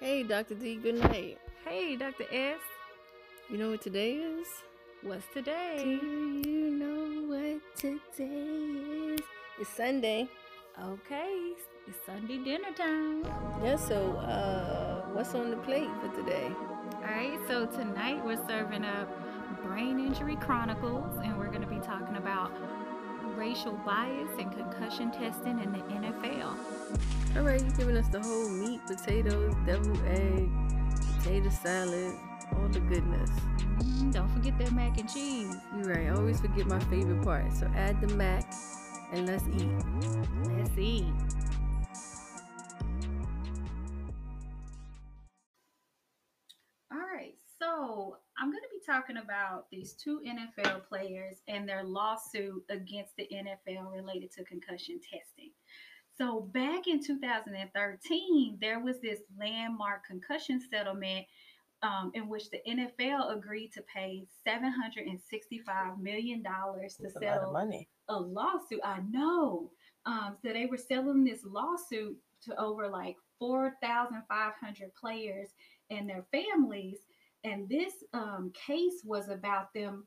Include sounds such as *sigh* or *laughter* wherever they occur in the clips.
Hey, Dr. D, good night. Hey, Dr. S. You know what today is? What's today? Do you know what today is? It's Sunday. Okay, it's Sunday dinner time. Yeah, so uh, what's on the plate for today? All right, so tonight we're serving up Brain Injury Chronicles, and we're going to be talking about racial bias and concussion testing in the NFL. All right, you're giving us the whole meat, potatoes, deviled egg, potato salad, all the goodness. Mm, don't forget that mac and cheese. You're right, I always forget my favorite part. So add the mac and let's eat. Let's eat. Talking about these two NFL players and their lawsuit against the NFL related to concussion testing. So, back in 2013, there was this landmark concussion settlement um, in which the NFL agreed to pay $765 million to That's a settle money. a lawsuit. I know. Um, so they were selling this lawsuit to over like 4,500 players and their families. And this um, case was about them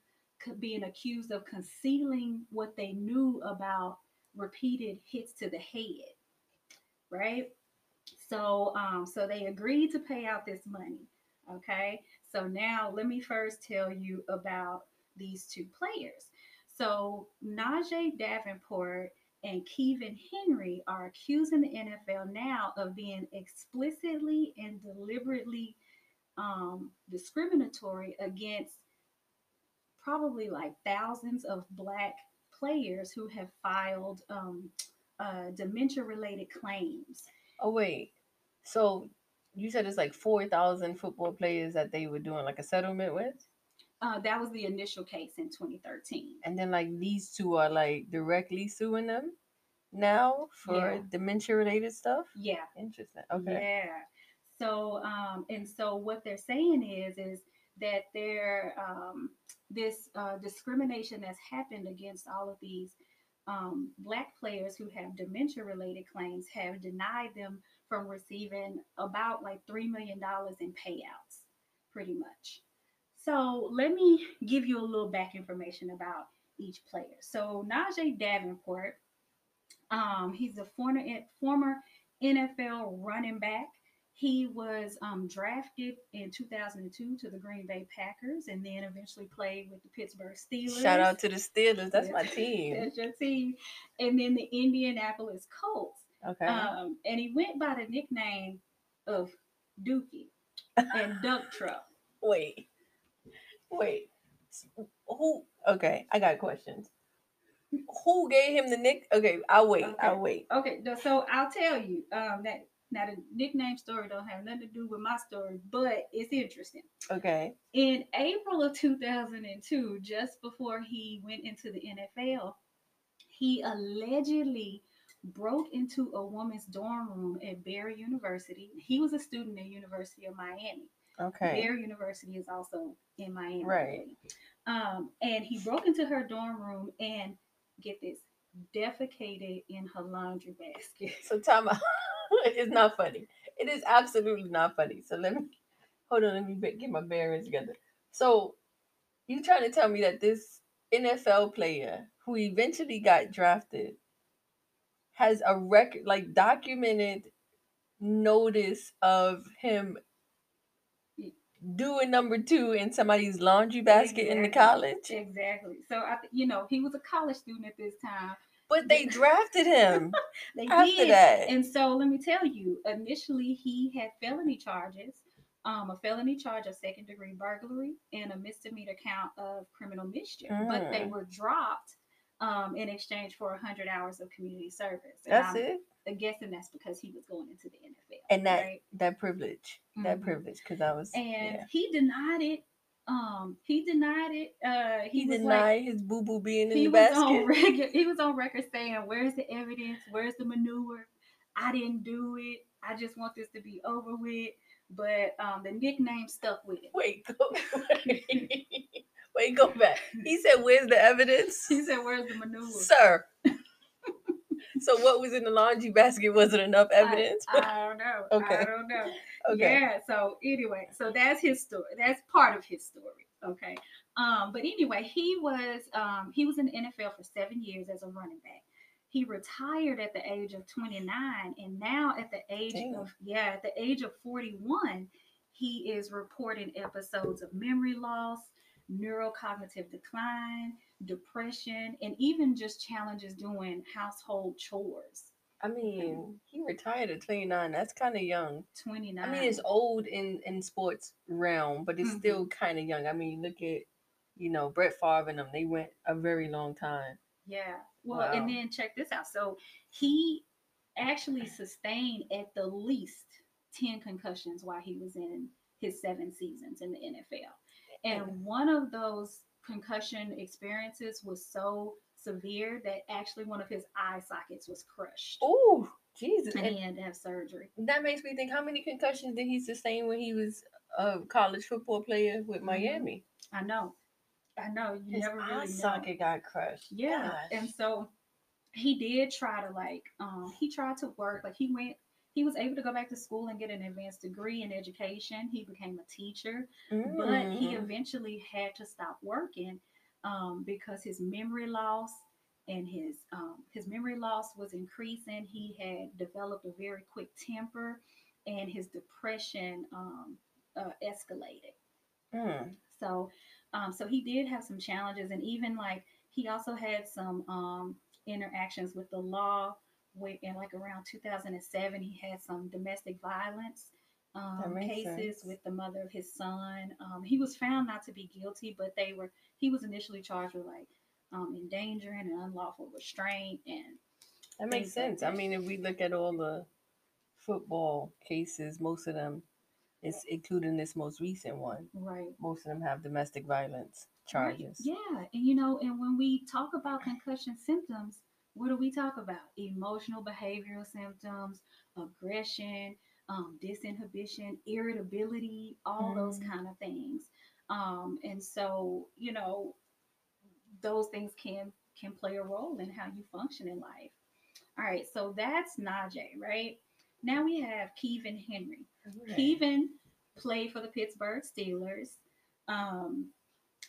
being accused of concealing what they knew about repeated hits to the head, right? So, um, so they agreed to pay out this money. Okay. So now let me first tell you about these two players. So Najeh Davenport and Kevin Henry are accusing the NFL now of being explicitly and deliberately um, discriminatory against probably like thousands of black players who have filed um, uh, dementia-related claims. Oh, wait. So you said it's like 4,000 football players that they were doing like a settlement with? Uh, that was the initial case in 2013. And then like these two are like directly suing them now for Yeah. dementia related stuff? Yeah. Interesting. Okay. Yeah. So, um, and so what they're saying is, is that there, um, this uh, discrimination that's happened against all of these um, black players who have dementia related claims have denied them from receiving about like $3 million in payouts, pretty much. So let me give you a little back information about each player. So Najeh Davenport, um, he's a former former NFL running back. He was um, drafted in 2002 to the Green Bay Packers and then eventually played with the Pittsburgh Steelers. Shout out to the Steelers. That's Yeah. my *laughs* team. That's your team. And then the Indianapolis Colts. Okay. Um, and he went by the nickname of Dookie and *laughs* Duck Truck. wait. Wait. Who? Okay. I got questions. Who gave him the nick? Okay. I'll wait. I'll wait. Okay, so I'll tell you um, that now the nickname story don't have nothing to do with my story, but it's interesting. Okay. In April of 2002, just before he went into the NFL, he allegedly broke into a woman's dorm room at Barry University. He was a student at University of Miami. Okay. Barry University is also in Miami. Right. Um, and he broke into her dorm room and get this, defecated in her laundry basket. So time *laughs* *laughs* out. it's not funny. It is absolutely not funny. So let me *laughs* hold on. Let me get my bearings together. So you trying to tell me that this NFL player who eventually got drafted has a record, like documented notice of him doing number two in somebody's laundry basket in the college? Exactly. So I, you know, he was a college student at this time. But they drafted him *laughs* They after did. that. And so let me tell you, initially he had felony charges, um, a felony charge of second degree burglary and a misdemeanor count of criminal mischief. But they Mm. were dropped um, in exchange for 100 hours of community service. And That's I'm it. guessing that's because he was going into the NFL. And that right? that privilege, that Mhm. privilege, because I was and yeah. he denied it. Um, he denied it. Uh, he, he, denied like, his boo boo being in he the basket. on *laughs* record. He was on record saying, "Where's the evidence? Where's the manure? I didn't do it. I just want this to be over with." But um, the nickname stuck with him. Wait, go *laughs* wait, go back. He said, "Where's the evidence, He said, "Where's the manure?" sir?" So what was in the laundry basket wasn't enough evidence. I, I don't know. Okay. I don't know. okay. Yeah. So anyway, so that's his story. That's part of his story. Okay. Um, but anyway, he was um he was in the NFL for seven years as a running back. He retired at the age of 29, and now at the age Damn. of yeah, at the age of 41, he is reporting episodes of memory loss, neurocognitive decline, depression, and even just challenges doing household chores. I mean, he retired at 29. That's kind of young. 29. I mean, it's old in in sports realm, but it's Mhm. still kind of young. I mean, look at you know Brett Favre and them. They went a very long time. Yeah. Well, and then check this out. So he actually sustained at the least 10 concussions while he was in his seven seasons in the NFL. And one of those concussion experiences was so severe that actually one of his eye sockets was crushed. Oh, Jesus! And And he had to have surgery. that makes me think: How many concussions did he sustain when he was a college football player with Mhm. Miami? I know. I know. You His never really eye know. socket got crushed. Yeah. Gosh. And so he did try to like um he tried to work like he went he was able to go back to school and get an advanced degree in education. He became a teacher, but he Mm. eventually had to stop working um because his memory loss and his um his memory loss was increasing. He had developed a very quick temper and his depression um uh, escalated. Mm. So, um, so he did have some challenges, and even like he also had some um, interactions with the law. With in like around 2007, he had some domestic violence um, cases sense. with the mother of his son. Um, he was found not to be guilty, but they were. He was initially charged with like um, endangering and unlawful restraint, and That makes like sense. I mean, if we look at all the football cases, most of them, it's including this most recent one. right. Most of them have domestic violence Right. charges. Yeah, and you know, and when we talk about concussion symptoms, what do we talk about? Emotional behavioral symptoms, aggression, um, disinhibition, irritability, all those Mhm. kind of things. Um, and so, you know, those things can can play a role in how you function in life. All right, so that's Najeh, right? Now we have Kevin Henry. Right. Kevin played for the Pittsburgh Steelers. Um,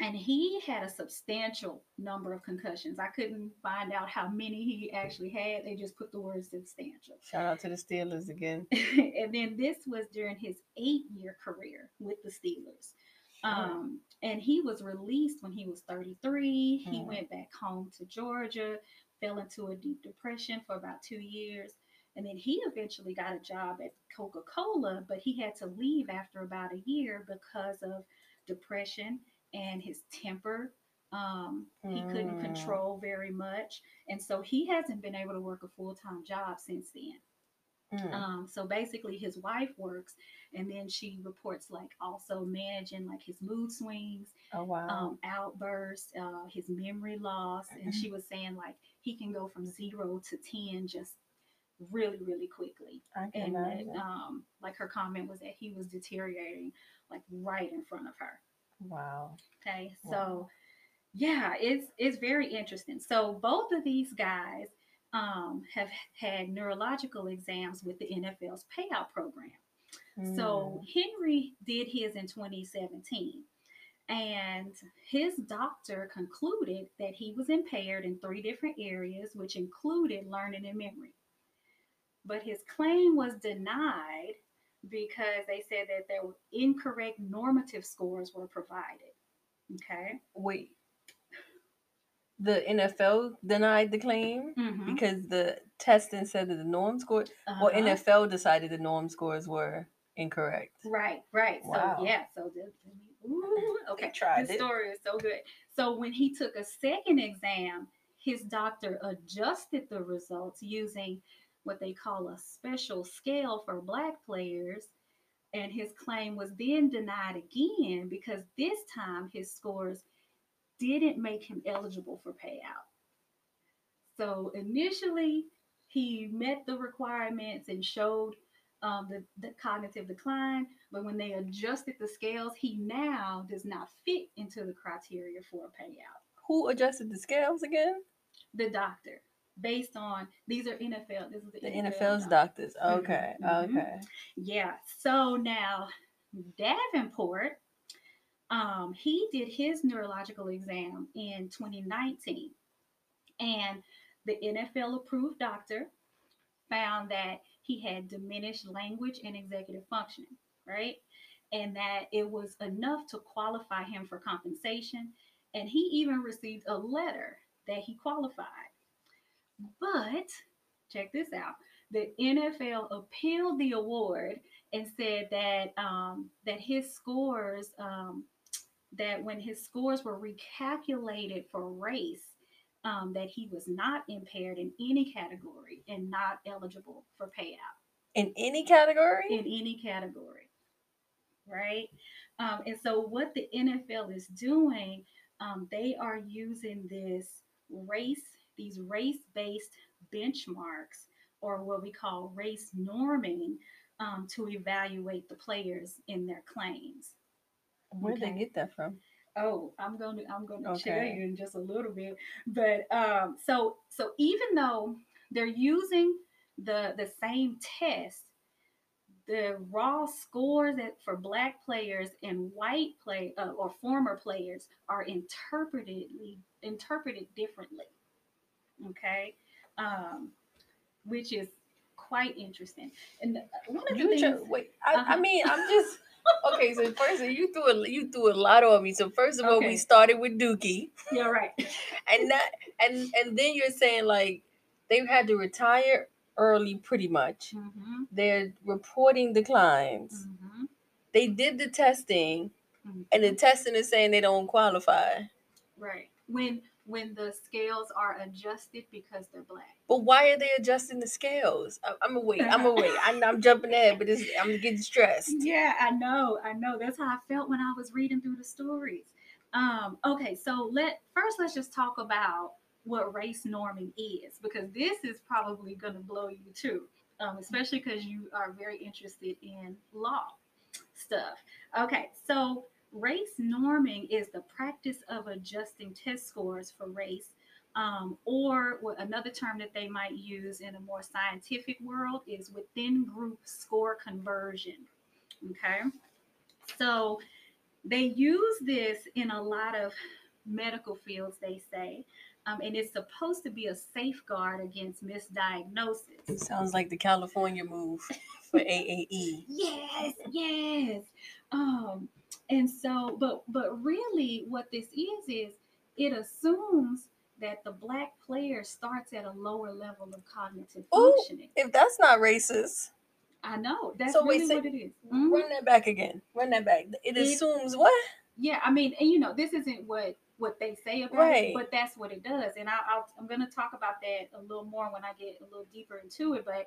and he had a substantial number of concussions. I couldn't find out how many he actually had. They just put the word substantial. Shout out to the Steelers again. *laughs* and then this was during his eight year career with the Steelers. Um, and he was released when he was 33. He Mhm. went back home to Georgia, fell into a deep depression for about two years. And then he eventually got a job at Coca Cola, but he had to leave after about a year because of depression and his temper. Um, he couldn't Mm. control very much. And so he hasn't been able to work a full time job since then. Mm. Um, so basically, his wife works, and then she reports like also managing like his mood swings, oh wow. um, outbursts, uh, his memory loss, and she was saying like he can go from zero to ten just really, really quickly. And that, um, like her comment was that he was deteriorating like right in front of her. Wow. Okay, so Wow. yeah, it's it's very interesting. So both of these guys um, have had neurological exams with the NFL's payout program. So Mm. Henry did his in 2017, and his doctor concluded that he was impaired in three different areas, which included learning and memory. But his claim was denied because they said that there were incorrect normative scores were provided. Okay. wait. The NFL denied the claim Mhm. because the testing said that the norm score, Uh-huh. well, NFL decided the norm scores were incorrect. Right, right. Wow. So yeah, so the, ooh, *laughs* okay. tried this it. story is so good. So when he took a second exam, his doctor adjusted the results using what they call a special scale for black players. And his claim was then denied again because this time his scores didn't make him eligible for payout. So initially, he met the requirements and showed um, the, the cognitive decline, but when they adjusted the scales, he now does not fit into the criteria for a payout. Who adjusted the scales again? The doctor. Based on these are NFL. This is the, The NFL NFL's doctors. doctors. Okay. Mhm. Okay. Yeah. So now Davenport, um, he did his neurological exam in 2019, and the NFL approved doctor found that he had diminished language and executive functioning, right? And that it was enough to qualify him for compensation. And he even received a letter that he qualified. But check this out. The NFL appealed the award and said that um, that his scores um, that when his scores were recalculated for race um, that he was not impaired in any category and not eligible for payout. In any category? in any category right? Um, and so what the nfl is doing um, they are using this race these race-based benchmarks or what we call race norming um, to evaluate the players in their claims Where'd they get that from? Oh, I'm going to I'm going to tell you in just a little bit. But um, so so even though they're using the the same test, the raw scores that for black players and white play uh, or former players are interpretedly interpreted differently. Okay, um, which is quite interesting. And one of the You things, try, wait. I, I Uh-huh. mean, I'm *laughs* just okay. So first, you threw a you threw a lot on me. So first of all, Okay. we started with Dookie, yeah, right. *laughs* *laughs* and that and and then you're saying like they've had to retire early, pretty much. hmm They're reporting declines. hmm They did the testing, Mhm. and the testing is saying they don't qualify. Right. When when the scales are adjusted because they're black. But why are they adjusting the scales? I'm gonna wait. I'm gonna wait. I'm, I'm jumping ahead, but it's, I'm getting stressed. *laughs* Yeah, I know. I know. That's how I felt when I was reading through the stories. Um, okay, so let first let's just talk about what race norming is because this is probably going to blow you too, um, especially because you are very interested in law stuff. Okay, so race norming is the practice of adjusting test scores for race, um, or what another term that they might use in a more scientific world is within group score conversion. Okay, so they use this in a lot of medical fields, they say, um, and it's supposed to be a safeguard against misdiagnosis. Sounds like the California move for AAE. *laughs* Yes, yes. Um, and so, but but really, what this is is it assumes that the black player starts at a lower level of cognitive Ooh. functioning. If that's not racist, I know that's So wait, really what it is. Mhm. run that back again. Run that back. It It- assumes what? Yeah, I mean, and you know, this isn't what what they say about Right. it, but that's what it does. And I, I'll, I'm going to talk about that a little more when I get a little deeper into it. But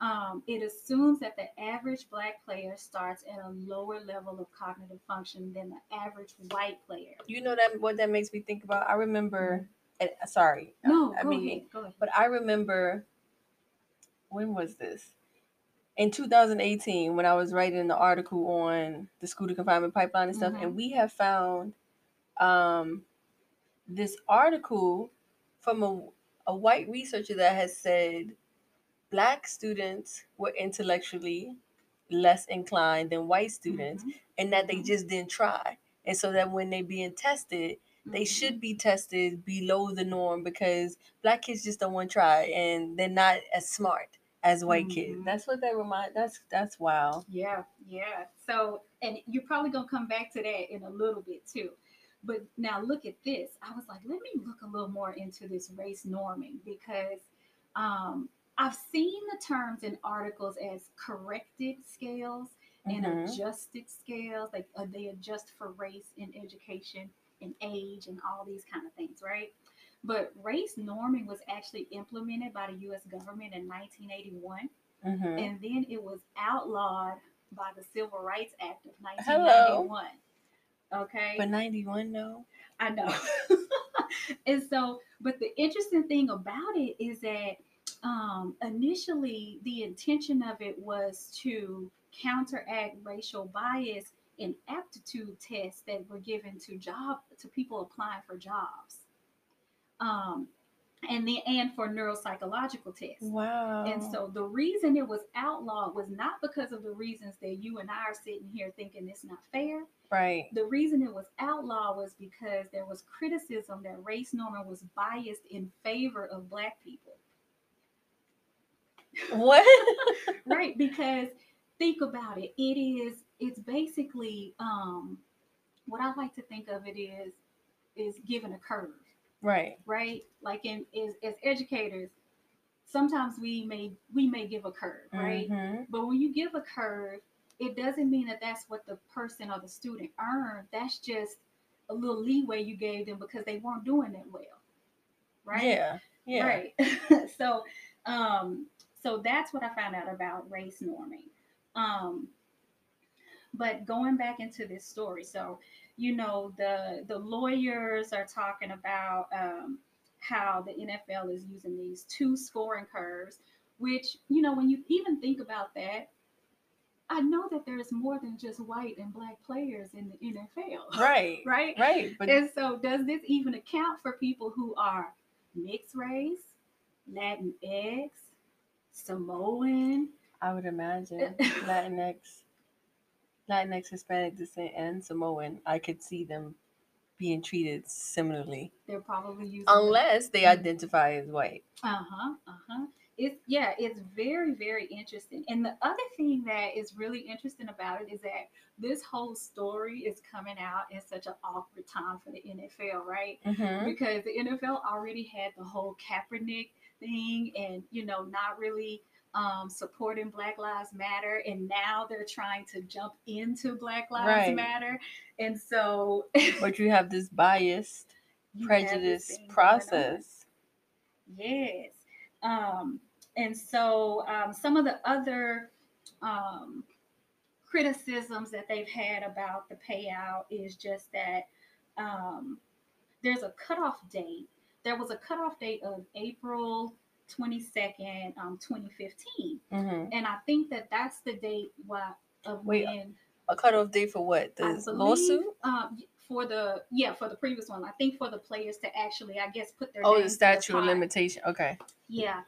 um, it assumes that the average black player starts at a lower level of cognitive function than the average white player. You know that what that makes me think about. I remember. And, sorry. No, I go mean, ahead, go ahead. But I remember. When was this? In 2018, when I was writing the article on the school to confinement pipeline and stuff, Mhm. and we have found um, this article from a, a white researcher that has said black students were intellectually less inclined than white students Mhm, and that they Mhm. just didn't try and so that when they being tested they mhm. should be tested below the norm because black kids just don't want to try and they're not as smart as white kids Mhm. that's what that remind that's that's wow Yeah, yeah. So, and you're probably gonna come back to that in a little bit too. But now look at this. I was like, let me look a little more into this race norming because um, I've seen the terms in articles as corrected scales and Mhm. adjusted scales. Like uh, they adjust for race and education and age and all these kind of things, right? But race norming was actually implemented by the U.S. government in 1981 Mhm. and then it was outlawed by the Civil Rights Act of 1991. Hello. 1991. Okay, but 91 no I know. *laughs* and so, but the interesting thing about it is that um, initially the intention of it was to counteract racial bias in aptitude tests that were given to job to people applying for jobs. Um, and then and for neuropsychological tests. Wow. And so the reason it was outlawed was not because of the reasons that you and I are sitting here thinking it's not fair. right. The reason it was outlawed was because there was criticism that race norming was biased in favor of black people. What? *laughs* right because think about it it is it's basically um what i like to think of it is is given a curve right. right like in as, as educators sometimes we may we may give a curve right Mhm. but when you give a curve it doesn't mean that that's what the person or the student earned that's just a little leeway you gave them because they weren't doing it well right Yeah. Yeah. Right. *laughs* so um so that's what I found out about race norming. Um but going back into this story, so you know the the lawyers are talking about um how the NFL is using these two scoring curves, which you know when you even think about that, I know that there's more than just white and black players in the NFL. *laughs* Right. Right? Right. But And so, does this even account for people who are mixed race, Latinx, Samoan? I would imagine Latinx, Latinx, Hispanic descent, and Samoan. I could see them being treated similarly, They're probably using unless they Mhm. identify as white. Uh huh. Uh huh. It's yeah. It's very very interesting. And the other thing that is really interesting about it is that this whole story is coming out in such an awkward time for the NFL, right? Mm-hmm. because the NFL already had the whole Kaepernick thing and you know not really um, supporting Black Lives Matter, and now they're trying to jump into Black Lives Right. Matter, and so *laughs* But you have this biased prejudice thing going on. process. Yes. Um, and so um, some of the other um, criticisms that they've had about the payout is just that um, there's a cutoff date. There was a cutoff date of April 22nd, um, 2015. hmm And I think that that's the date why, of Wait, when A cutoff date for what? The believe, lawsuit? Um, for the yeah for the previous one, I think for the players to actually, I guess, put their Oh, the statute of limitation. Okay. Yeah.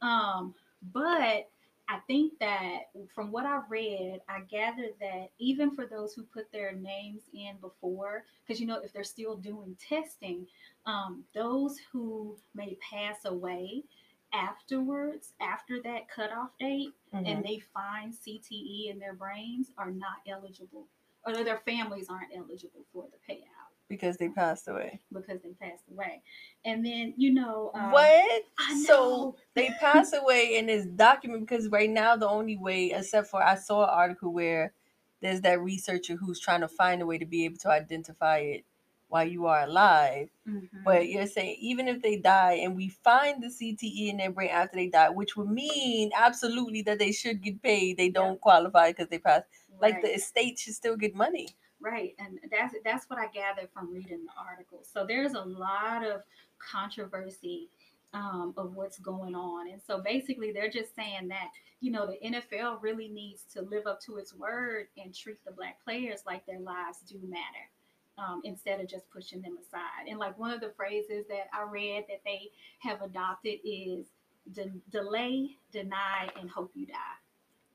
Um, but I think that from what I read, I gathered that even for those who put their names in before, because you know, if they're still doing testing, um, those who may pass away afterwards, after that cutoff date, Mhm. and they find CTE in their brains are not eligible, or their families aren't eligible for the payout Because they passed away. because they passed away. And then, you know, um, what? I So they pass away in this document because right now the only way, except for I saw an article where there's that researcher who's trying to find a way to be able to identify it while you are alive. Mhm. But you're saying even if they die and we find the CTE in their brain after they die, which would mean absolutely that they should get paid, they don't qualify because they passed. Like the estate should still get money. Right, and that's that's what I gathered from reading the article. So there's a lot of controversy um, of what's going on, and so basically they're just saying that you know the NFL really needs to live up to its word and treat the black players like their lives do matter, um, instead of just pushing them aside. And like one of the phrases that I read that they have adopted is de- delay, deny, and hope you die,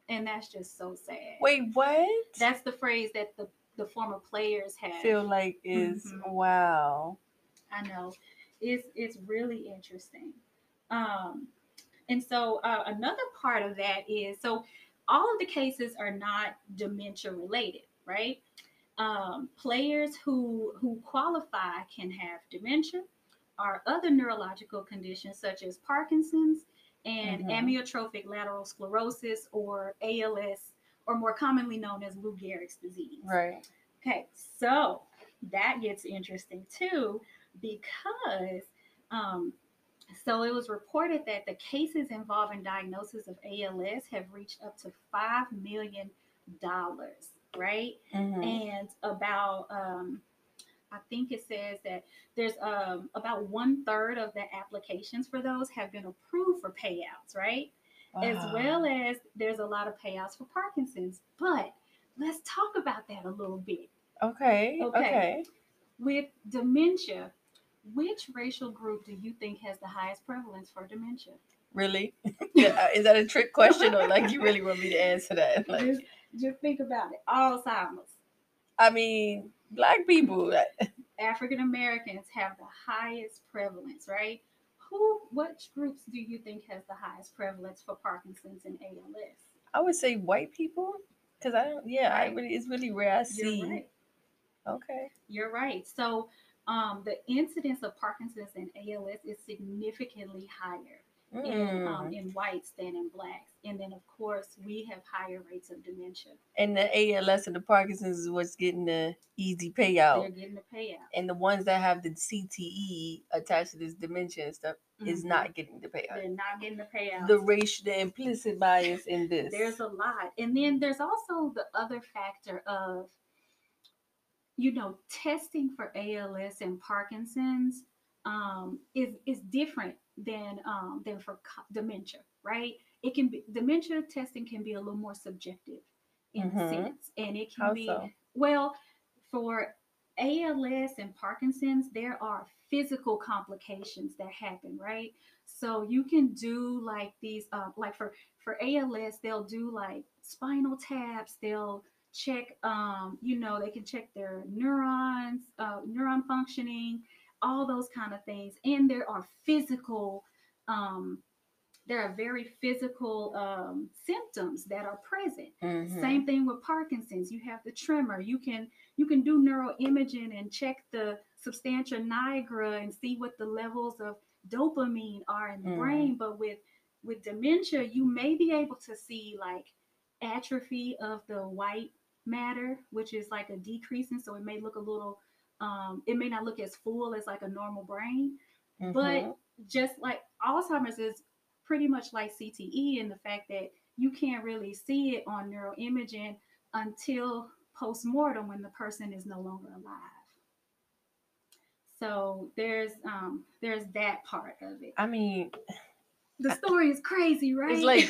and that's just so sad. Wait, what? That's the phrase that the, the former players have. feel like is Mhm. wow. I know. It's it's really interesting. Um, and so uh, another part of that is so all of the cases are not dementia related, right? Um, players who who qualify can have dementia or other neurological conditions such as Parkinson's and Mhm. amyotrophic lateral sclerosis or ALS, or more commonly known as Lou Gehrig's disease. Right. Okay, so that gets interesting too because um, so it was reported that the cases involving diagnosis of ALS have reached up to five million dollars, right? Mhm. And about um, I think it says that there's um, about one third of the applications for those have been approved for payouts, right? As well as there's a lot of payouts for Parkinson's. But let's talk about that a little bit Okay. Okay. Okay. with dementia, which racial group do you think has the highest prevalence for dementia? Really? Yeah, *laughs* uh, Is that a trick question or like you really want me to answer that? *laughs* Like, just, just think about it. Alzheimer's. I mean, black people. African Americans have the highest prevalence, right? Who, which groups do you think has the highest prevalence for Parkinson's and ALS? I would say white people, because I don't. Yeah, I really. It's really rare I see. Right. Okay. You're right. So, um, the incidence of Parkinson's and ALS is significantly higher in um, Mm. in whites than in blacks, and then of course we have higher rates of dementia. And the ALS and the Parkinson's is what's getting the easy payout. They're getting the payout. And the ones that have the CTE attached to this dementia and stuff is Mhm. not getting the payout. They're not getting the payout. The racial, the implicit bias in this. There's a lot. And then there's also the other factor of, you know, testing for ALS and Parkinson's um, is is different than um, than for co- dementia, right? It can be dementia testing can be a little more subjective in a Mhm. sense, and it can How be so? well for ALS and Parkinson's. There are physical complications that happen, right? So you can do like these, uh, like for for ALS, they'll do like spinal taps. They'll check, um, you know, they can check their neurons, uh, neuron functioning, all those kind of things. And there are physical, um, there are very physical um, symptoms that are present. Mhm. Same thing with Parkinson's. You have the tremor. You can you can do neuroimaging and check the substantia nigra and see what the levels of dopamine are in the Mm. brain. But with with dementia, you may be able to see like atrophy of the white matter, which is like a decreasing. So it may look a little um, it may not look as full as like a normal brain, Mhm. but just like Alzheimer's is pretty much like CTE in the fact that you can't really see it on neuroimaging until post-mortem when the person is no longer alive. So there's um there's that part of it. I mean, The story is crazy, right? it's like,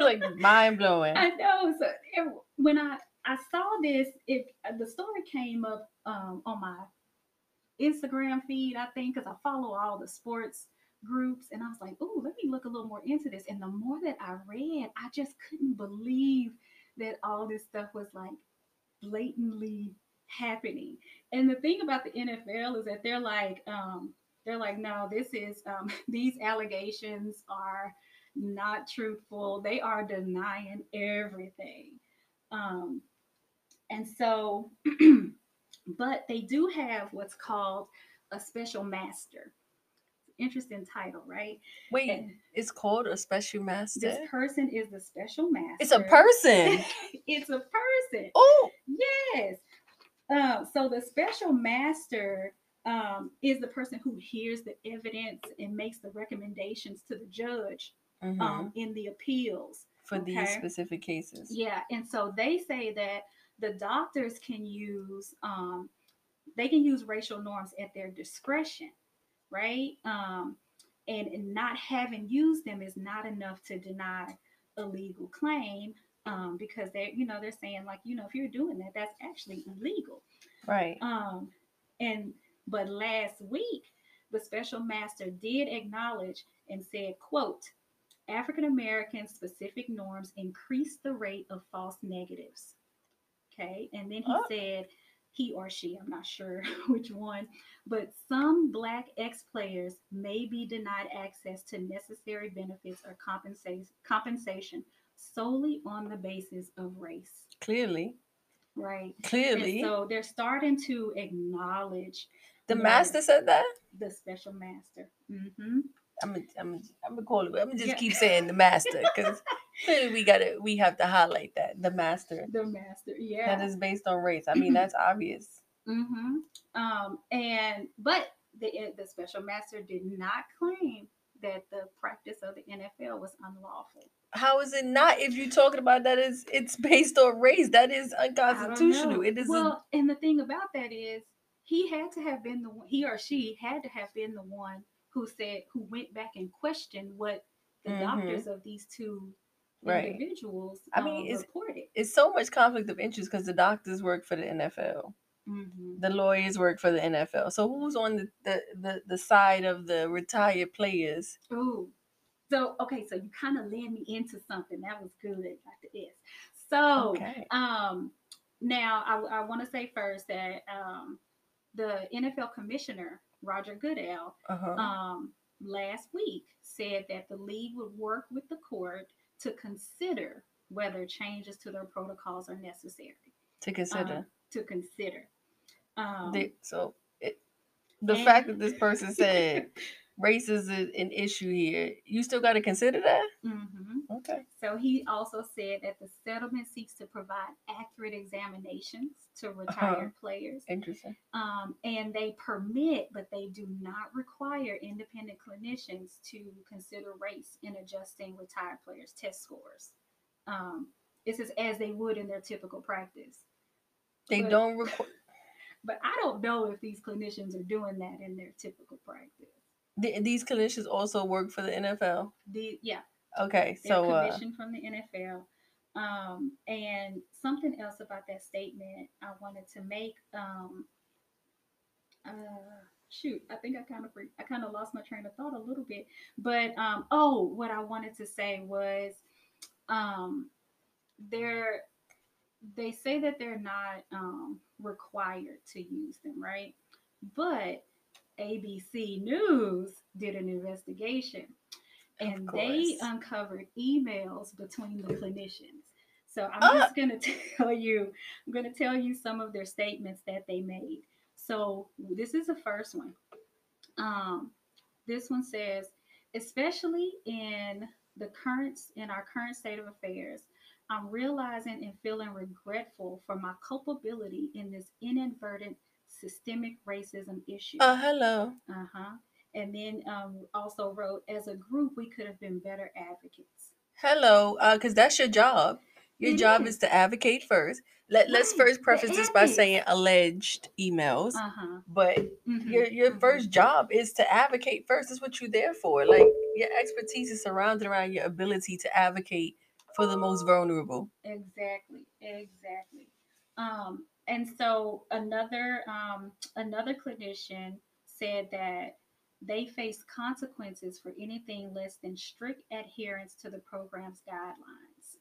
*laughs* like mind blowing. I know. So it, when I I saw this, it the story came up um, on my Instagram feed, I think, because I follow all the sports groups, and I was like, "Oh, let me look a little more into this." And the more that I read, I just couldn't believe that all this stuff was like blatantly happening. And the thing about the NFL is that they're like, um, they're like, no, this is um, *laughs* these allegations are not truthful. They are denying everything. Um, and so, *clears throat* but they do have what's called a special master. Interesting title, right? Wait, And it's called a special master. this person is the special master. It's a person. *laughs* it's a person. oh, Yes. Um, so the special master um, is the person who hears the evidence and makes the recommendations to the judge mhm, um, in the appeals. for these specific cases. Yeah, and so they say that the doctors can use um, they can use racial norms at their discretion, right? Um, and, and not having used them is not enough to deny a legal claim um, because they're you know they're saying like you know if you're doing that that's actually illegal. Right. Um, and but last week, the special master did acknowledge and said, "quote African American specific norms increase the rate of false negatives." Okay, and then he Oh. said, he or she, I'm not sure *laughs* which one, but some Black ex players may be denied access to necessary benefits or compensation compensation solely on the basis of race. Clearly. Right. And Clearly. so they're starting to acknowledge the master said that? the special master. hmm I'm gonna, I'm gonna, I'm gonna call it. I'm gonna just Yeah. keep saying the master because *laughs* clearly we gotta, we have to highlight that the master. The master, yeah. That is based on race. I mean, *clears throat* that's obvious. Mm-hmm. Um, and but the eh, the special master did not claim that the practice of the NFL was unlawful. How is it not? If you're talking about that, is it's based on race? That is unconstitutional. It is. Well, and the thing about that is he had to have been the one, he or she had to have been the one who said who went back and questioned what the Mhm. doctors of these two Right. individuals I mean, um, it's- reported. it's so much conflict of interest because the doctors work for the NFL. Mhm. The lawyers work for the NFL. So who's on the the the, the side of the retired players? Ooh. So okay, so you kind of led me into something that was good, Dr. S. So Okay. um now I, I want to say first that um the NFL commissioner Roger Goodell Uh-huh. um last week said that the league would work with the court to consider whether changes to their protocols are necessary. to consider. Uh, to consider. Um, The- so it, the fact that this person said *laughs* race is a- an issue here, you still got to consider that. mhm. Okay. So he also said that the settlement seeks to provide accurate examinations to retired players. Interesting. Um, and they permit, but they do not require independent clinicians to consider race in adjusting retired players' test scores. Um, this is as they would in their typical practice. They But- don't require. *laughs* But I don't know if these clinicians are doing that in their typical practice. These clinicians also work for the NFL. The yeah, Okay, they're so uh, from the NFL. Um, and something else about that statement I wanted to make. Um, uh, shoot, I think I kind of I kind of lost my train of thought a little bit. But um, oh, what I wanted to say was, um, they're they say that they're not um, required to use them, right? But ABC News did an investigation and they uncovered emails between the *laughs* clinicians. So I'm Ah! just going *laughs* to tell you, I'm going to tell you some of their statements that they made. So this is the first one. Um, this one says, especially in the current in our current state of affairs, I'm realizing and feeling regretful for my culpability in this inadvertent systemic racism issue. uh, hello. Uh huh. And then um, also wrote, as a group, we could have been better advocates. Hello, because that's your job. Your It job is. is to advocate first. Let, let's Right, first the preface this by saying alleged emails, Uh huh. but Mm-hmm. your your first job is to advocate first. That's what you're there for. Like your expertise is surrounded around your ability to advocate for the most vulnerable. Exactly. Exactly. Um, and so another um, another clinician said that they face consequences for anything less than strict adherence to the program's guidelines.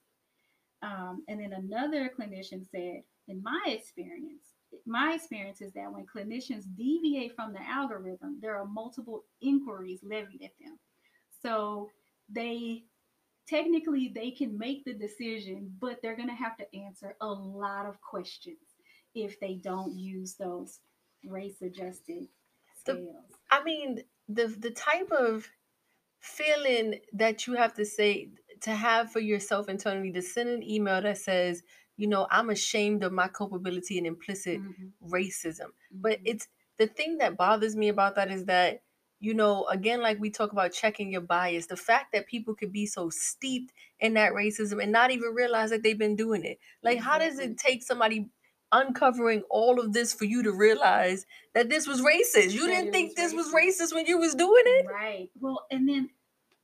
Um, and then another clinician said, in my experience, my experience is that when clinicians deviate from the algorithm, there are multiple inquiries levied at them. So they technically they can make the decision, but they're going to have to answer a lot of questions if they don't use those race adjusted The- scales. I mean, the the type of feeling that you have to say to have for yourself internally to send an email that says, you know, I'm ashamed of my culpability and implicit Mhm, racism. But mhm. it's the thing that bothers me about that is that, you know, again, like we talk about checking your bias, the fact that people could be so steeped in that racism and not even realize that they've been doing it. Like, how does it take somebody uncovering all of this for you to realize that this was racist? You That didn't think was this was racist. racist when you was doing it? Right. Well, and then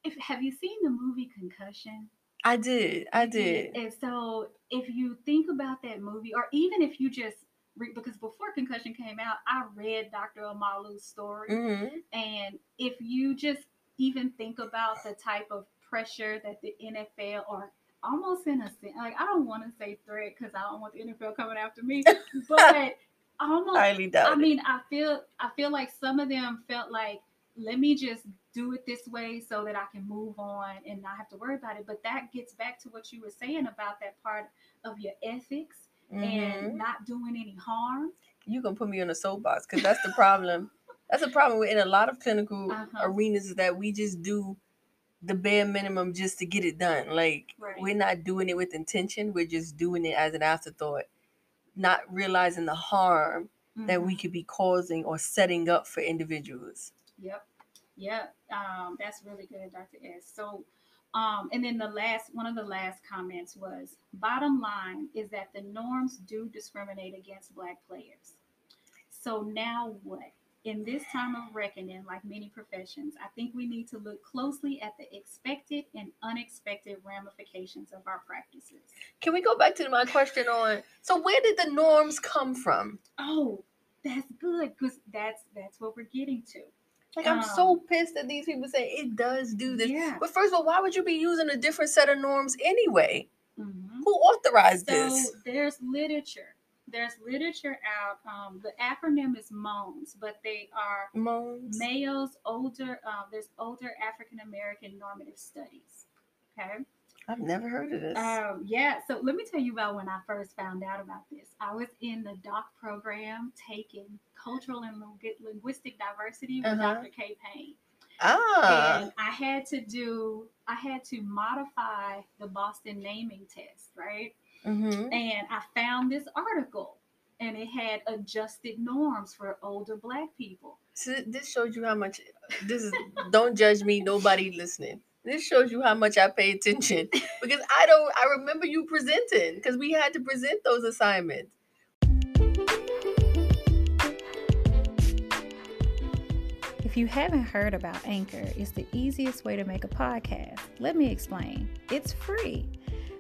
if have you seen the movie Concussion? I did. I did. And so if you think about that movie, or even if you just read, because before Concussion came out, I read Dr. Omalu's story. hmm And if you just even think about the type of pressure that the NFL or almost in a sense, like I don't want to say threat because I don't want the NFL coming after me, *laughs* but almost Highly doubt I mean, I feel I feel like some of them felt like, let me just do it this way so that I can move on and not have to worry about it. But that gets back to what you were saying about that part of your ethics Mhm. and not doing any harm. you gonna put me on a soapbox because that's the problem. that's the problem in a lot of clinical Uh-huh. arenas is that we just do the bare minimum just to get it done. Like Right. we're not doing it with intention. We're just doing it as an afterthought, not realizing the harm that we Mhm. could be causing or setting up for individuals. Yep. Yep. Um, that's really good, Dr. S. So, um, and then the last one of the last comments was bottom line is that the norms do discriminate against black players. So now what? In this time of reckoning, like many professions, I think we need to look closely at the expected and unexpected ramifications of our practices. Can we go back to my question on so where did the norms come from? Oh, that's good because that's that's what we're getting to. Like I'm Um, so pissed that these people say it does do this. Yeah. But first of all, why would you be using a different set of norms anyway? Mhm. Who authorized So this? there's literature. There's literature out. Um, the acronym is MONS, but they are Moans. Mayo's older. Uh, there's older African American normative studies. Okay. I've never heard of this. Um, yeah. So let me tell you about when I first found out about this. I was in the doc program taking cultural and lingu- linguistic diversity with Uh-huh. Dr. Kay Payne. ah. and I had to do I had to modify the Boston naming test, right? Hmm And I found this article and it had adjusted norms for older black people. So this shows you how much this is don't judge me, nobody listening. This shows you how much I pay attention *laughs* because I don't I remember you presenting because we had to present those assignments. If you haven't heard about Anchor, it's the easiest way to make a podcast. Let me explain. It's free.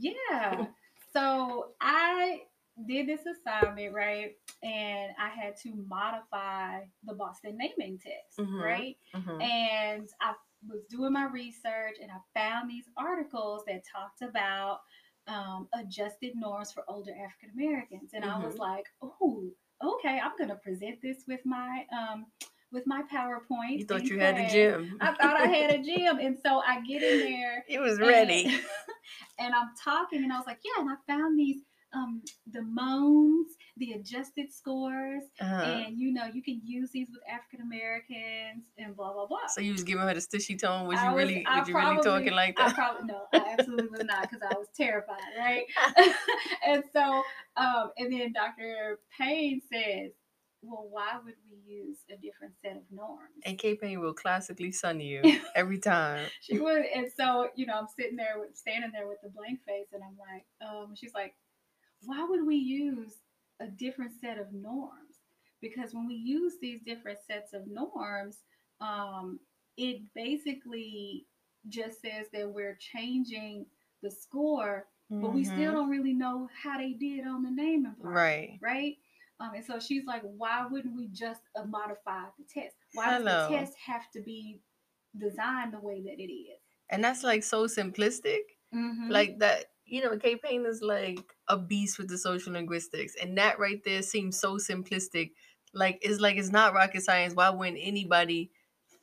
Yeah. so I did this assignment, right? And I had to modify the Boston naming test, Mhm. right? Mhm. and I was doing my research and I found these articles that talked about um, adjusted norms for older African Americans, and I was Mhm. like, "Oh, okay, I'm going to present this with my um, with my PowerPoint." You thought you had a gym. I thought I had a *laughs* gym, and so I get in there. It was ready. *laughs* And, I'm talking, and I was like, "Yeah," and I found these um, the moans, the adjusted scores, Uh-huh. and you know you can use these with African Americans and blah blah blah. So you was giving her the stushy tone. Was I you really? I was you really talking probably- like I that? probably no, I absolutely was not because I was terrified, right? *laughs* and so, um, and then Dr. Payne says, "Well, why would we use a different set of norms?" and K Payne will classically sun you *laughs* every time. *laughs* she would, and so you know, I'm sitting there, with, standing there with the blank face, and I'm like, um, she's like, "Why would we use a different set of norms?" Because when we use these different sets of norms, um, it basically just says that we're changing the score, but we still Mhm. don't really know how they did on the naming part, Right. right? Um, and so she's like, why wouldn't we just uh, modify the test? Why Hello. does the test have to be designed the way that it is? And that's like so simplistic. Mhm. Like that, you know, K Payne is like a beast with the social linguistics. And that right there seems so simplistic. Like it's like it's not rocket science. Why wouldn't anybody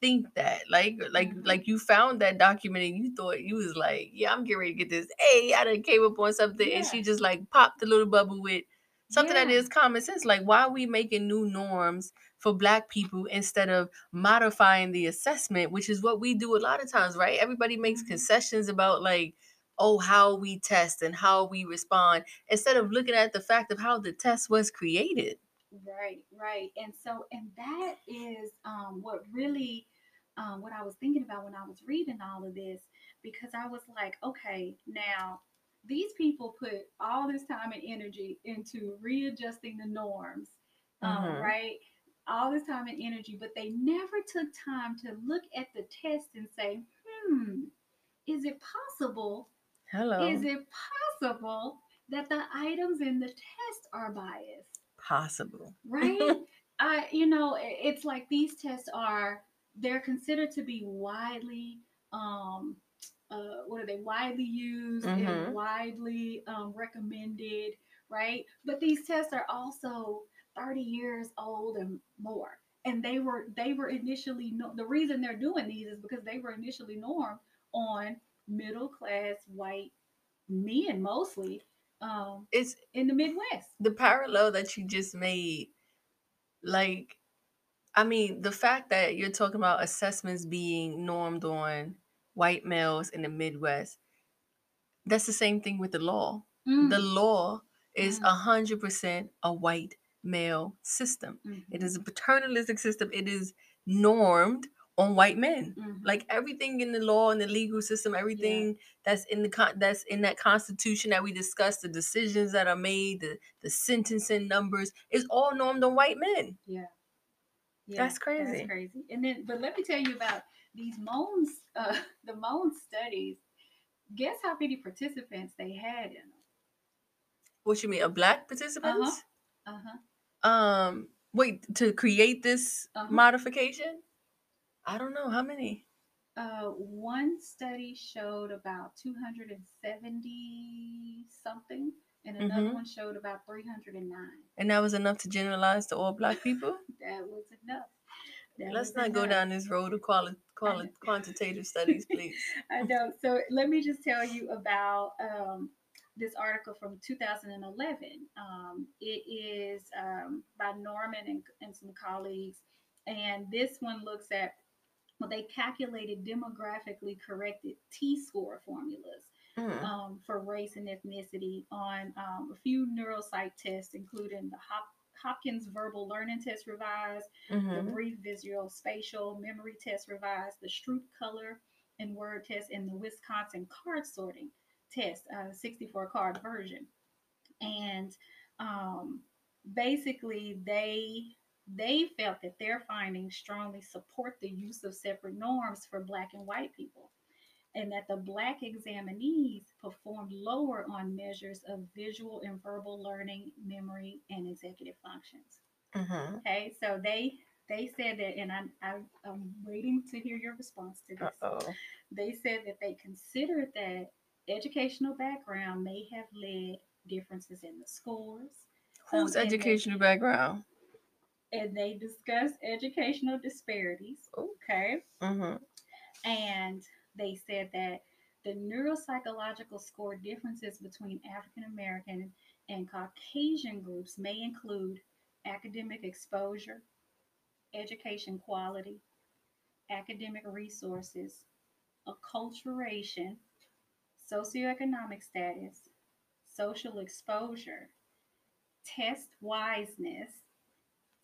think that? Like like Mhm. like you found that document and you thought you was like, Yeah, I'm getting ready to get this. Hey, I done came up on something and she just like popped the little bubble with something that Yeah. is common sense. Like why are we making new norms for black people instead of modifying the assessment, which is what we do a lot of times, right? Everybody makes Mhm. concessions about like oh how we test and how we respond instead of looking at the fact of how the test was created Right, right. And so, and that is um, what really, um, what I was thinking about when I was reading all of this, because I was like, okay, now these people put all this time and energy into readjusting the norms, um, Mhm. right? All this time and energy, but they never took time to look at the test and say, hmm, is it possible hello is it possible that the items in the test are biased? possible Right? *laughs* I, you know, it's like these tests are they're considered to be widely, um, uh, what are they? Widely used Mhm. and widely um, recommended, right? But these tests are also 30 years old and more. And they were they were initially no, the reason they're doing these is because they were initially normed on middle class white men mostly um, it's in the Midwest. the parallel that you just made like I mean, the fact that you're talking about assessments being normed on white males in the Midwest, that's the same thing with the law. Mm, The law is a hundred percent a white male system. It mhm, is a paternalistic system. It is normed on white men. mhm. Like everything in the law and the legal system, everything that's in the con- that's in that constitution that we discussed, the decisions that are made, the the sentencing numbers is all normed on white men. Yeah. Yeah, That's crazy. That's crazy. And then, but let me tell you about these Moans, uh, *laughs* the Moan studies. Guess how many participants they had in them? What you mean, a black participants? Uh huh. Um, wait to create this Uh-huh. modification. I don't know how many. Uh, one study showed about 270 something, and another Mhm. one showed about 309. And that was enough to generalize to all black people. *laughs* That was enough. That Let's not go down this road of quali- quali- quantitative studies, *laughs* please. I know. So let me just tell you about um, this article from 2011. Um, it is um, by Norman and, and some colleagues. And this one looks at, well, they calculated demographically corrected T score formulas Mm. um, for race and ethnicity on um, a few neuropsych tests, including the Hop- Hopkins Verbal Learning Test Revised, the Mhm. brief visual spatial memory test revised, the Stroop color and word test, and the Wisconsin card sorting test, uh, 64 card version. And um, basically, they they felt that their findings strongly support the use of separate norms for Black and white people, and that the Black examinees performed lower on measures of visual and verbal learning, memory, and executive functions. Mhm. Okay, so they they said that, and I'm I'm waiting to hear your response to this. Uh-oh. They said that they considered that educational background may have led differences in the scores. Whose Um, and they- educational background? And they discussed educational disparities. Oh. Okay, hmm and they said that the neuropsychological score differences between African American and Caucasian groups may include academic exposure, education quality, academic resources, acculturation, socioeconomic status, social exposure, test wiseness,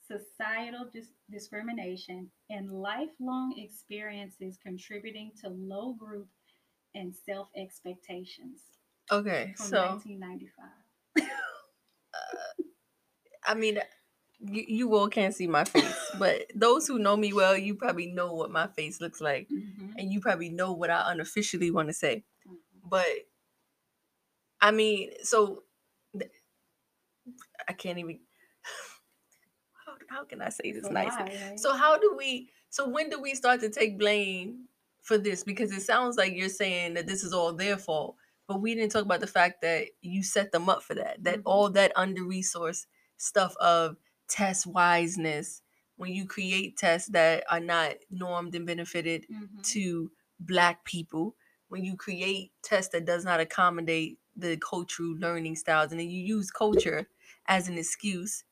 societal dis- discrimination, and lifelong experiences contributing to low group and self expectations Okay, from so 1995. *laughs* I mean, you, you all can't see my face, but those who know me well, you probably know what my face looks like, Mhm, and you probably know what I unofficially want to say. mhm. But I mean, so I can't even. How, can I say this a nicely? right? So how do we? So when do we start to take blame for this? Because it sounds like you're saying that this is all their fault, but we didn't talk about the fact that you set them up for that. That Mhm. all that under resourced stuff of test wiseness. When you create tests that are not normed and benefited Mhm. to black people, when you create tests that does not accommodate the cultural learning styles, and then you use culture as an excuse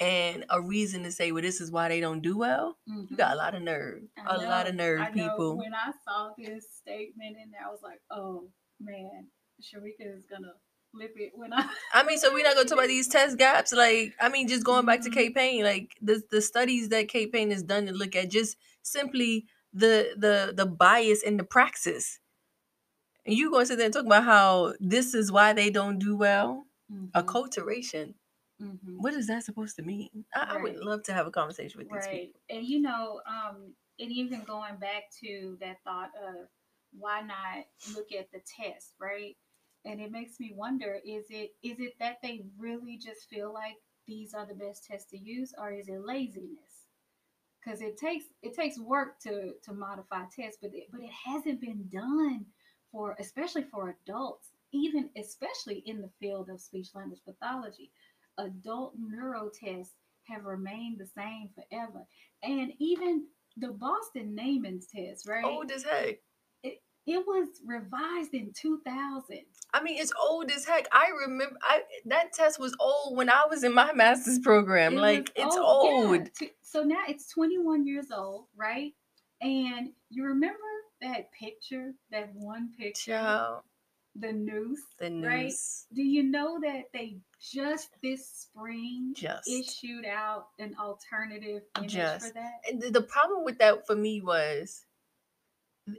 and a reason to say, well, this is why they don't do well. You Mhm. got a lot of nerve. I A lot of nerve, I know. people. When I saw this statement in there, I was like, oh man, Sharika is gonna flip it when I. *laughs* I mean, so we're not gonna talk about these test gaps. Like, I mean, just going back to Mhm. K Payne, like the the studies that K Payne has done to look at just simply the the the bias in the praxis. And you gonna sit there and talk about how this is why they don't do well? Mhm, Acculturation. Mhm. What is that supposed to mean? I, I would love to have a conversation with these people. And you know, um, and even going back to that thought of why not look at the test, right? And it makes me wonder, is it is it that they really just feel like these are the best tests to use, or is it laziness? Because it takes it takes work to to modify tests, but it, but it hasn't been done for especially for adults, even especially in the field of speech language pathology. Adult neuro tests have remained the same forever. And even the Boston Naming test, right? Old as heck. It it was revised in 2000. I mean, it's old as heck. I remember I that test was old when I was in my *laughs* master's program. It like it's old, yeah. old. T- So now it's 21 years old, right? And you remember that picture, that one picture, Child, the noose. the Right? Do you know that they just this spring just. issued out an alternative image for that? And the, problem with that for me was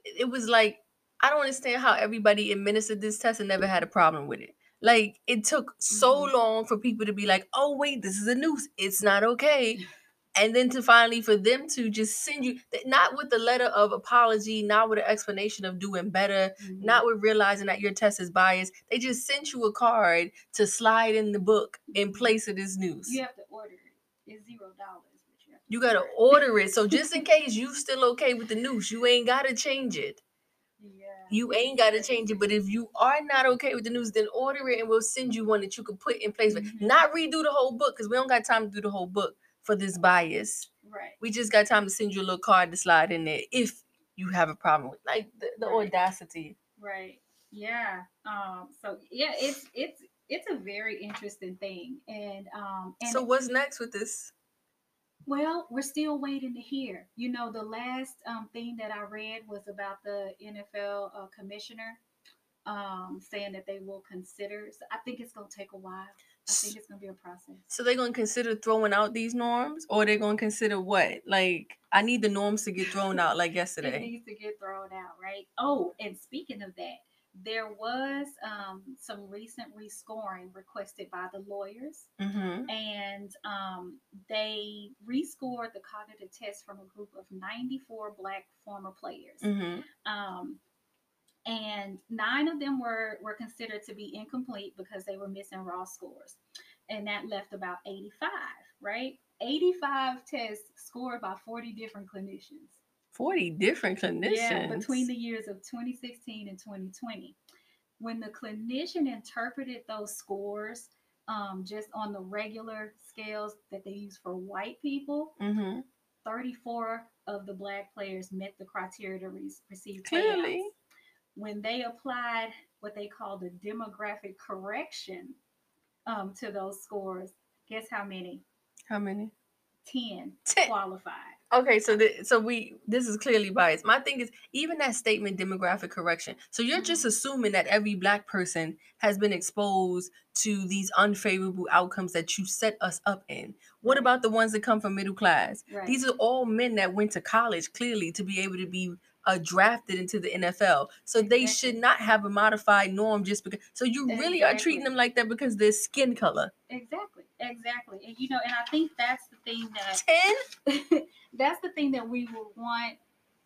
it was like I don't understand how everybody administered this test and never had a problem with it. Like it took so Mhm. long for people to be like, "Oh wait, this is a noose. It's not okay." *laughs* And then to finally for them to just send you not with the letter of apology, not with an explanation of doing better, Mhm. not with realizing that your test is biased. They just sent you a card to slide in the book in place of this news. You have to order it. It's zero dollars, but you have to You gotta order it. So just in *laughs* case you still okay with the noose, you ain't gotta change it. Yeah. You ain't gotta change it. But if you are not okay with the news, then order it and we'll send you one that you can put in place. But Mhm. not redo the whole book because we don't got time to do the whole book for this bias. Right. We just got time to send you a little card to slide in there if you have a problem with like the, the Right. audacity. Right. Yeah. Um. So yeah, it's it's it's a very interesting thing, and um. And So what's next with this? well, we're still waiting to hear. You know, the last um thing that I read was about the NFL uh, commissioner, um, saying that they will consider. So I think it's gonna take a while. I think it's gonna be a process. So they're gonna consider throwing out these norms, or they're gonna consider what? Like, I need the norms to get thrown out like *laughs* It yesterday. needs to get thrown out, right? Oh, and speaking of that, there was um, some recent rescoring requested by the lawyers, Mm-hmm. and um, they rescored the cognitive test from a group of 94 Black former players. Mm-hmm. Um, and nine of them were, were considered to be incomplete because they were missing raw scores. And that left about 85, right? 85 tests scored by 40 different clinicians. 40 different clinicians. Yeah, between the years of 2016 and 2020. When the clinician interpreted those scores um, just on the regular scales that they use for white people, mm-hmm. 34 of the black players met the criteria to re- receive Clearly. payouts. When they applied what they call the demographic correction um, to those scores, guess how many? How many? 10 Ten. qualified. Okay, so the, so we this is clearly biased. My thing is even that statement demographic correction. So you're just assuming that every black person has been exposed to these unfavorable outcomes that you set us up in. What about the ones that come from middle class? Right. These are all men that went to college clearly to be able to be uh, drafted into the NFL. So they Exactly. should not have a modified norm just because. So you really are treating them like that because their skin color. Exactly, exactly. And you know, and I think that's the thing that Ten. *laughs* that's the thing that we will want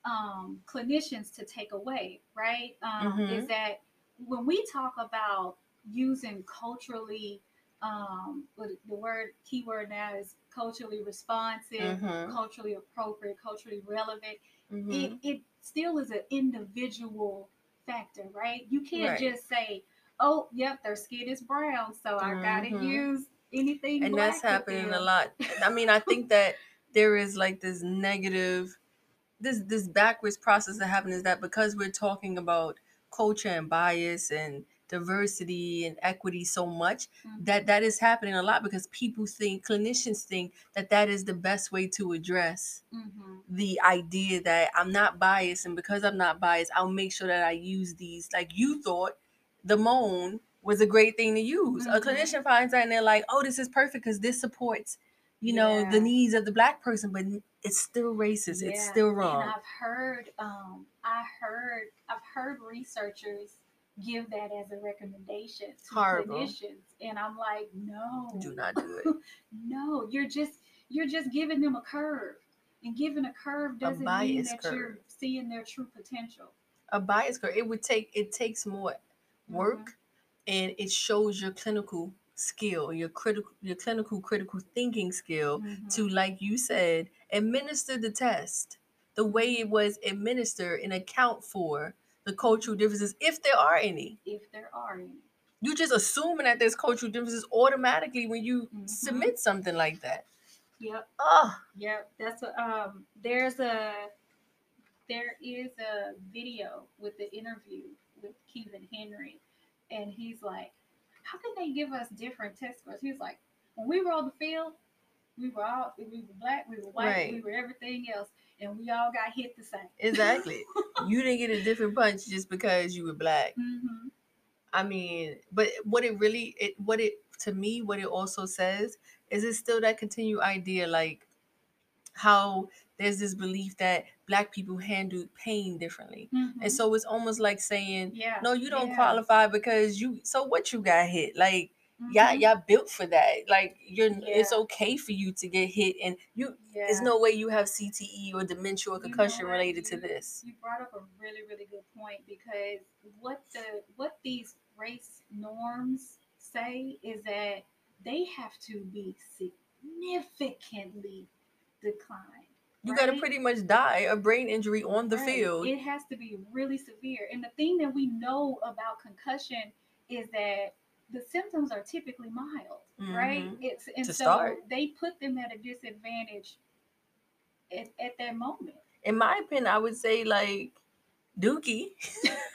um, clinicians to take away, right? Um, Is Mhm. that when we talk about using culturally, um, the word keyword now is culturally responsive, Mhm. culturally appropriate, culturally relevant. Mhm. It, it still is an individual factor, right? You can't Right. just say, "Oh, yep, their skin is brown, so I gotta Mhm. use anything." and that's happening a lot i mean i think that there is like this negative this this backwards process that happens is that because we're talking about culture and bias and diversity and equity so much Mhm. that that is happening a lot because people think clinicians think that that is the best way to address Mhm. the idea that i'm not biased and because i'm not biased i'll make sure that i use these like you thought the moan was a great thing to use. A Mhm. clinician finds that and they're like, "Oh, this is perfect because this supports, you know, the needs of the black person." But it's still racist. It's still wrong And. I've heard, um, I heard, I've heard researchers give that as a recommendation to Horrible. clinicians, and I'm like, no, Do not do it. *laughs* no, you're just you're just giving them a curve, and giving a curve doesn't mean bias that you're seeing their true potential. A bias curve. It would take. It takes more work, Mm-hmm. and it shows your clinical skill, your critical, your clinical critical thinking skill Mhm. to, like you said, administer the test the way it was administered and account for the cultural differences, if there are any. if there are any. you just assuming that there's cultural differences automatically when you Mhm. submit something like that. Yep. Oh, Yep, that's what um there's a there is a video with the interview with Kevin Henry, and he's like, "How can they give us different test scores?" He's like, "When we were on the field, we were all we were black, we were white, we were everything else, and we all got hit the same." Exactly. *laughs* you didn't get a different punch just because you were black. hmm I mean, but what it really it what it to me what it also says is it's still that continued idea like how there's this belief that black people handle pain differently. And so it's almost like saying, Mm-hmm. yeah, no, you don't yeah. qualify because you so what you got hit. Like y'all Mhm. y'all built for that. Like you're it's okay for you to get hit and you Yeah. there's no way you have CTE or dementia or You know concussion related to this. You brought up a really, really good point because what the what these race norms say is that they have to be significantly declined. You gotta pretty much die a brain injury on the Right. field. It has to be really severe. And the thing that we know about concussion is that the symptoms are typically mild, right? Mhm. It's and To so start. they put them at a disadvantage at, at that moment. In my opinion, I would say like Dookie.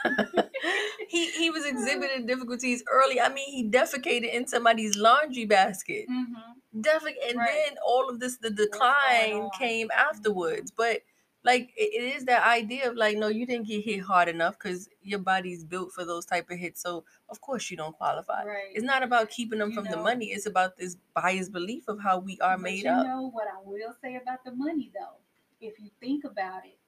*laughs* he he was exhibiting difficulties early. I mean, he defecated in somebody's laundry basket. Mm-hmm. Defec- and Right. then all of this the decline came afterwards. But like it, is that idea of like, no, you didn't get hit hard enough because your body's built for those type of hits. So of course you don't qualify. Right. It's not about keeping them You from the money. It's about this biased belief of how we are made you up. You know what I will say about the money though, if you think about it,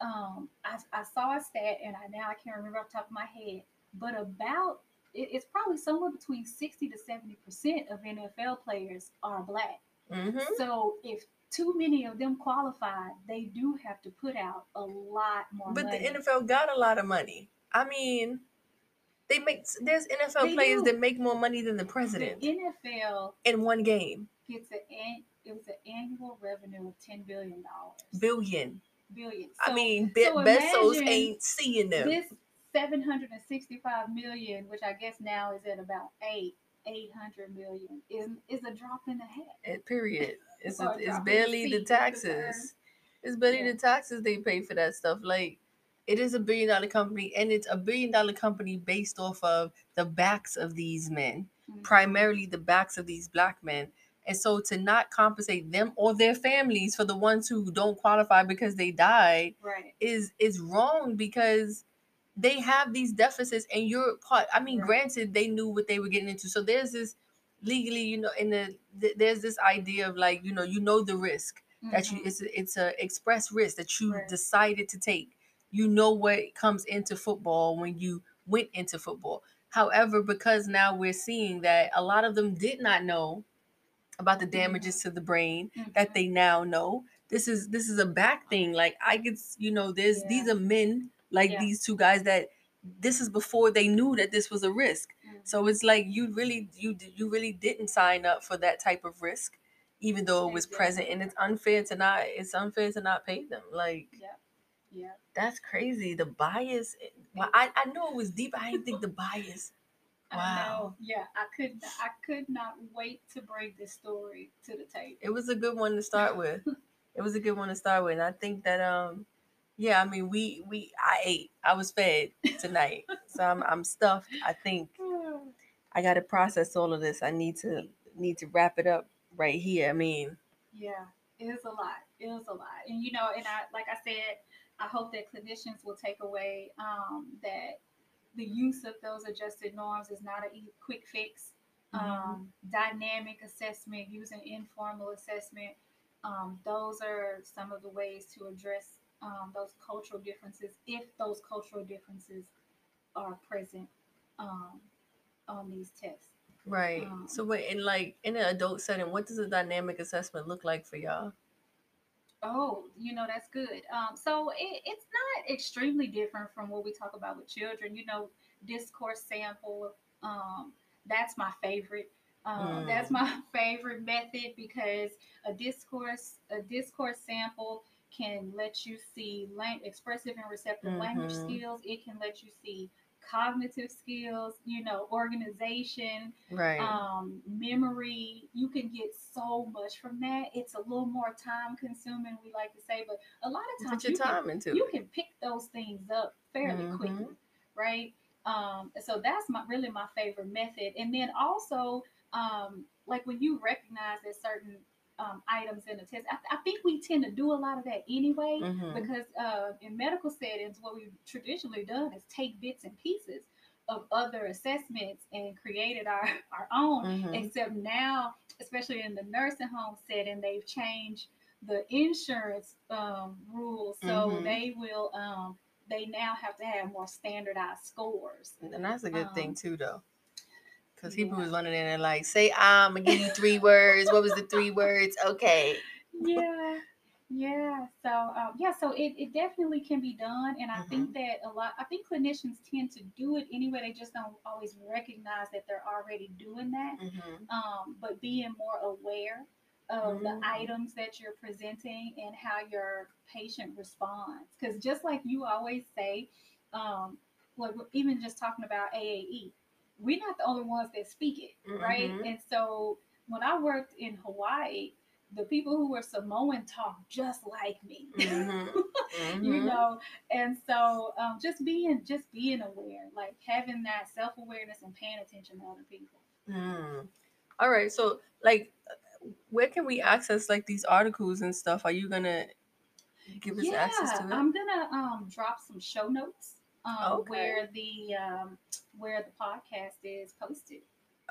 um, I, I saw a stat and I now I can't remember off the top of my head, but about it, it's probably somewhere between sixty to seventy percent of NFL players are black. hmm So if too many of them qualified, they do have to put out a lot more money. But money. the NFL got a lot of money. I mean, they make there's NFL They players do. that make more money than the president. the NFL in one game. gets an it was an annual revenue of ten billion dollars. Billion. billion. I mean, Be- so Bezos ain't seeing them. this 765 million, which I guess now is at about eight, 800 million, is is a drop in the hat. Period. *laughs* It's a, it's barely the taxes. It's barely Yeah. the taxes they pay for that stuff. Like it is a billion dollar company, and it's a billion dollar company based off of the backs of these men, Mhm. primarily the backs of these black men. And so to not compensate them or their families for the ones who don't qualify because they died Right. is is wrong because they have these deficits and you're part i mean Right. granted they knew what they were getting into so there's this legally you know in the th- there's this idea of like you know you know the risk that you Mhm. it's a, it's a express risk that you Right. decided to take you know what comes into football when you went into football however because now we're seeing that a lot of them did not know about the damages to the brain that Mhm. they now know this is this is a back thing like i could you know there's these are men like Yeah. these two guys that this is before they knew that this was a risk Mhm. so it's like you really you you really didn't sign up for that type of risk even though it was present and it's unfair to not it's unfair to not pay them like yeah, yeah. that's crazy the bias well, I, I know it was deep i didn't think the bias Wow. know. Yeah, I could I could not wait to bring this story to the table. it was a good one to start with. *laughs* it was a good one to start with. And I think that um yeah, I mean we we I ate. I was fed tonight. so I'm I'm stuffed. I think *sighs* I gotta process all of this. I need to need to wrap it up right here. I mean, Yeah, it was a lot. It was a lot, and you know, and I like I said, I hope that clinicians will take away um, that the use of those adjusted norms is not a quick fix. Mhm. Um, dynamic assessment, using informal assessment, um, those are some of the ways to address um, those cultural differences if those cultural differences are present um, on these tests. right. Um, so wait, in like in an adult setting, what does a dynamic assessment look like for y'all? Oh, you know, that's good. Um, so it, it's not extremely different from what we talk about with children. You know, discourse sample. Um, that's my favorite. Um, That's Mm. my *laughs* favorite method because a discourse a discourse sample can let you see lang- expressive and receptive language Mhm. skills. It can let you see cognitive skills, you know, organization, Right. um, memory. You can get so much from that. It's a little more time consuming, we like to say, but a lot of times you can you can pick those things up fairly Mhm. quickly, right? Um, so that's my really my favorite method. And then also, um, like when you recognize that certain um, items in the test, I, I think we tend to do a lot of that anyway Mhm. because uh, in medical settings, what we've traditionally done is take bits and pieces of other assessments and created our, *laughs* our own. Mhm. Except now, especially in the nursing home setting, they've changed the insurance um, rules, so Mhm. they will um, they now have to have more standardized scores. And that's a good thing Um, too, though. Because people yeah. was running in and like, say I'm gonna give you three words. What was the three words? Okay. yeah yeah so um, yeah so it, it definitely can be done and i Mm-hmm. think that a lot i think clinicians tend to do it anyway they just don't always recognize that they're already doing that hmm um, but being more aware of Mhm. the items that you're presenting and how your patient responds because just like you always say um, like even just talking about aae we're not the only ones that speak it right Mhm. and so when i worked in hawaii the people who were samoan talk just like me Mhm. *laughs* you Mhm. know and so um, just being just being aware like having that self-awareness and paying attention to other people Mm. All right. So, like, where can we access like these articles and stuff? Are you gonna give us access to it? I'm gonna um drop some show notes um Okay. where the um where the podcast is posted.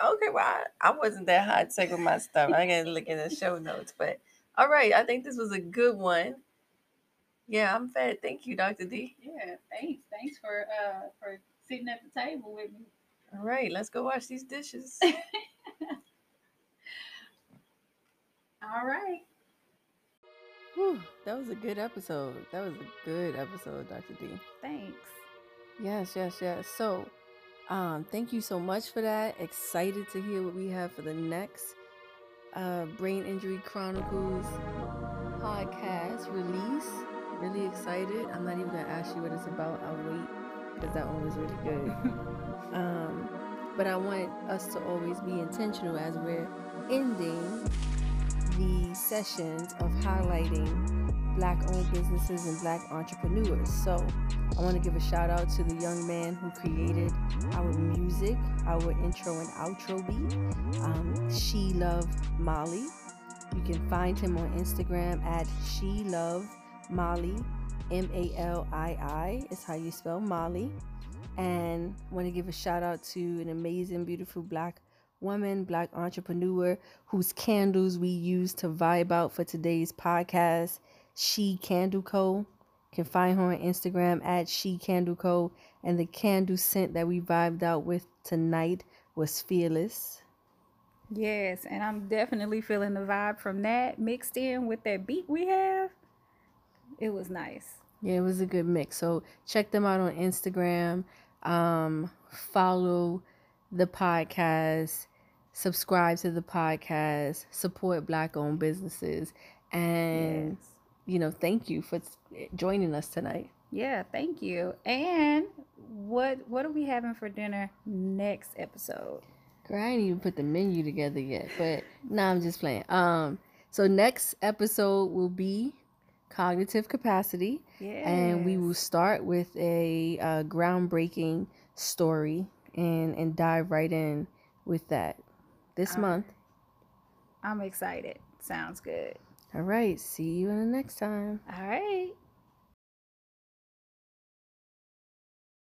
Okay, well, I, I wasn't that high tech with my stuff. I gotta look at the show notes, but all right, I think this was a good one. Yeah, I'm fed. Thank you, Dr. D. Yeah, thanks. Thanks for uh for sitting at the table with me. All right, let's go wash these dishes. *laughs* All right. Whew, that was a good episode. That was a good episode, Dr. D. Thanks. Yes, yes, yes. So, um, thank you so much for that. Excited to hear what we have for the next uh, Brain Injury Chronicles podcast release. Really excited. I'm not even gonna ask you what it's about. I'll wait because that one was really good. *laughs* um, but I want us to always be intentional as we're ending the sessions of highlighting black owned businesses and black entrepreneurs. So I want to give a shout out to the young man who created our music, our intro and outro beat. Um, she Love Molly. You can find him on Instagram at She Love Malii. M A L I I is how you spell Malii. And I want to give a shout out to an amazing, beautiful black woman, black entrepreneur whose candles we use to vibe out for today's podcast. She Candle Co. Can find her on Instagram at She Candle Co. And the candle scent that we vibed out with tonight was Fearless. Yes, and I'm definitely feeling the vibe from that mixed in with that beat we have. It was nice. Yeah, it was a good mix. So check them out on Instagram. Um, follow the podcast, subscribe to the podcast, support black owned businesses, and Yes. You know, thank you for joining us tonight. Yeah, thank you. And what what are we having for dinner next episode? Girl, I didn't even put the menu together yet, but nah, I'm just playing. Um, so next episode will be cognitive capacity. Yeah. and we will start with a uh, groundbreaking story and and dive right in with that this month. I'm excited. Sounds good. All right, see you in the next time. All right.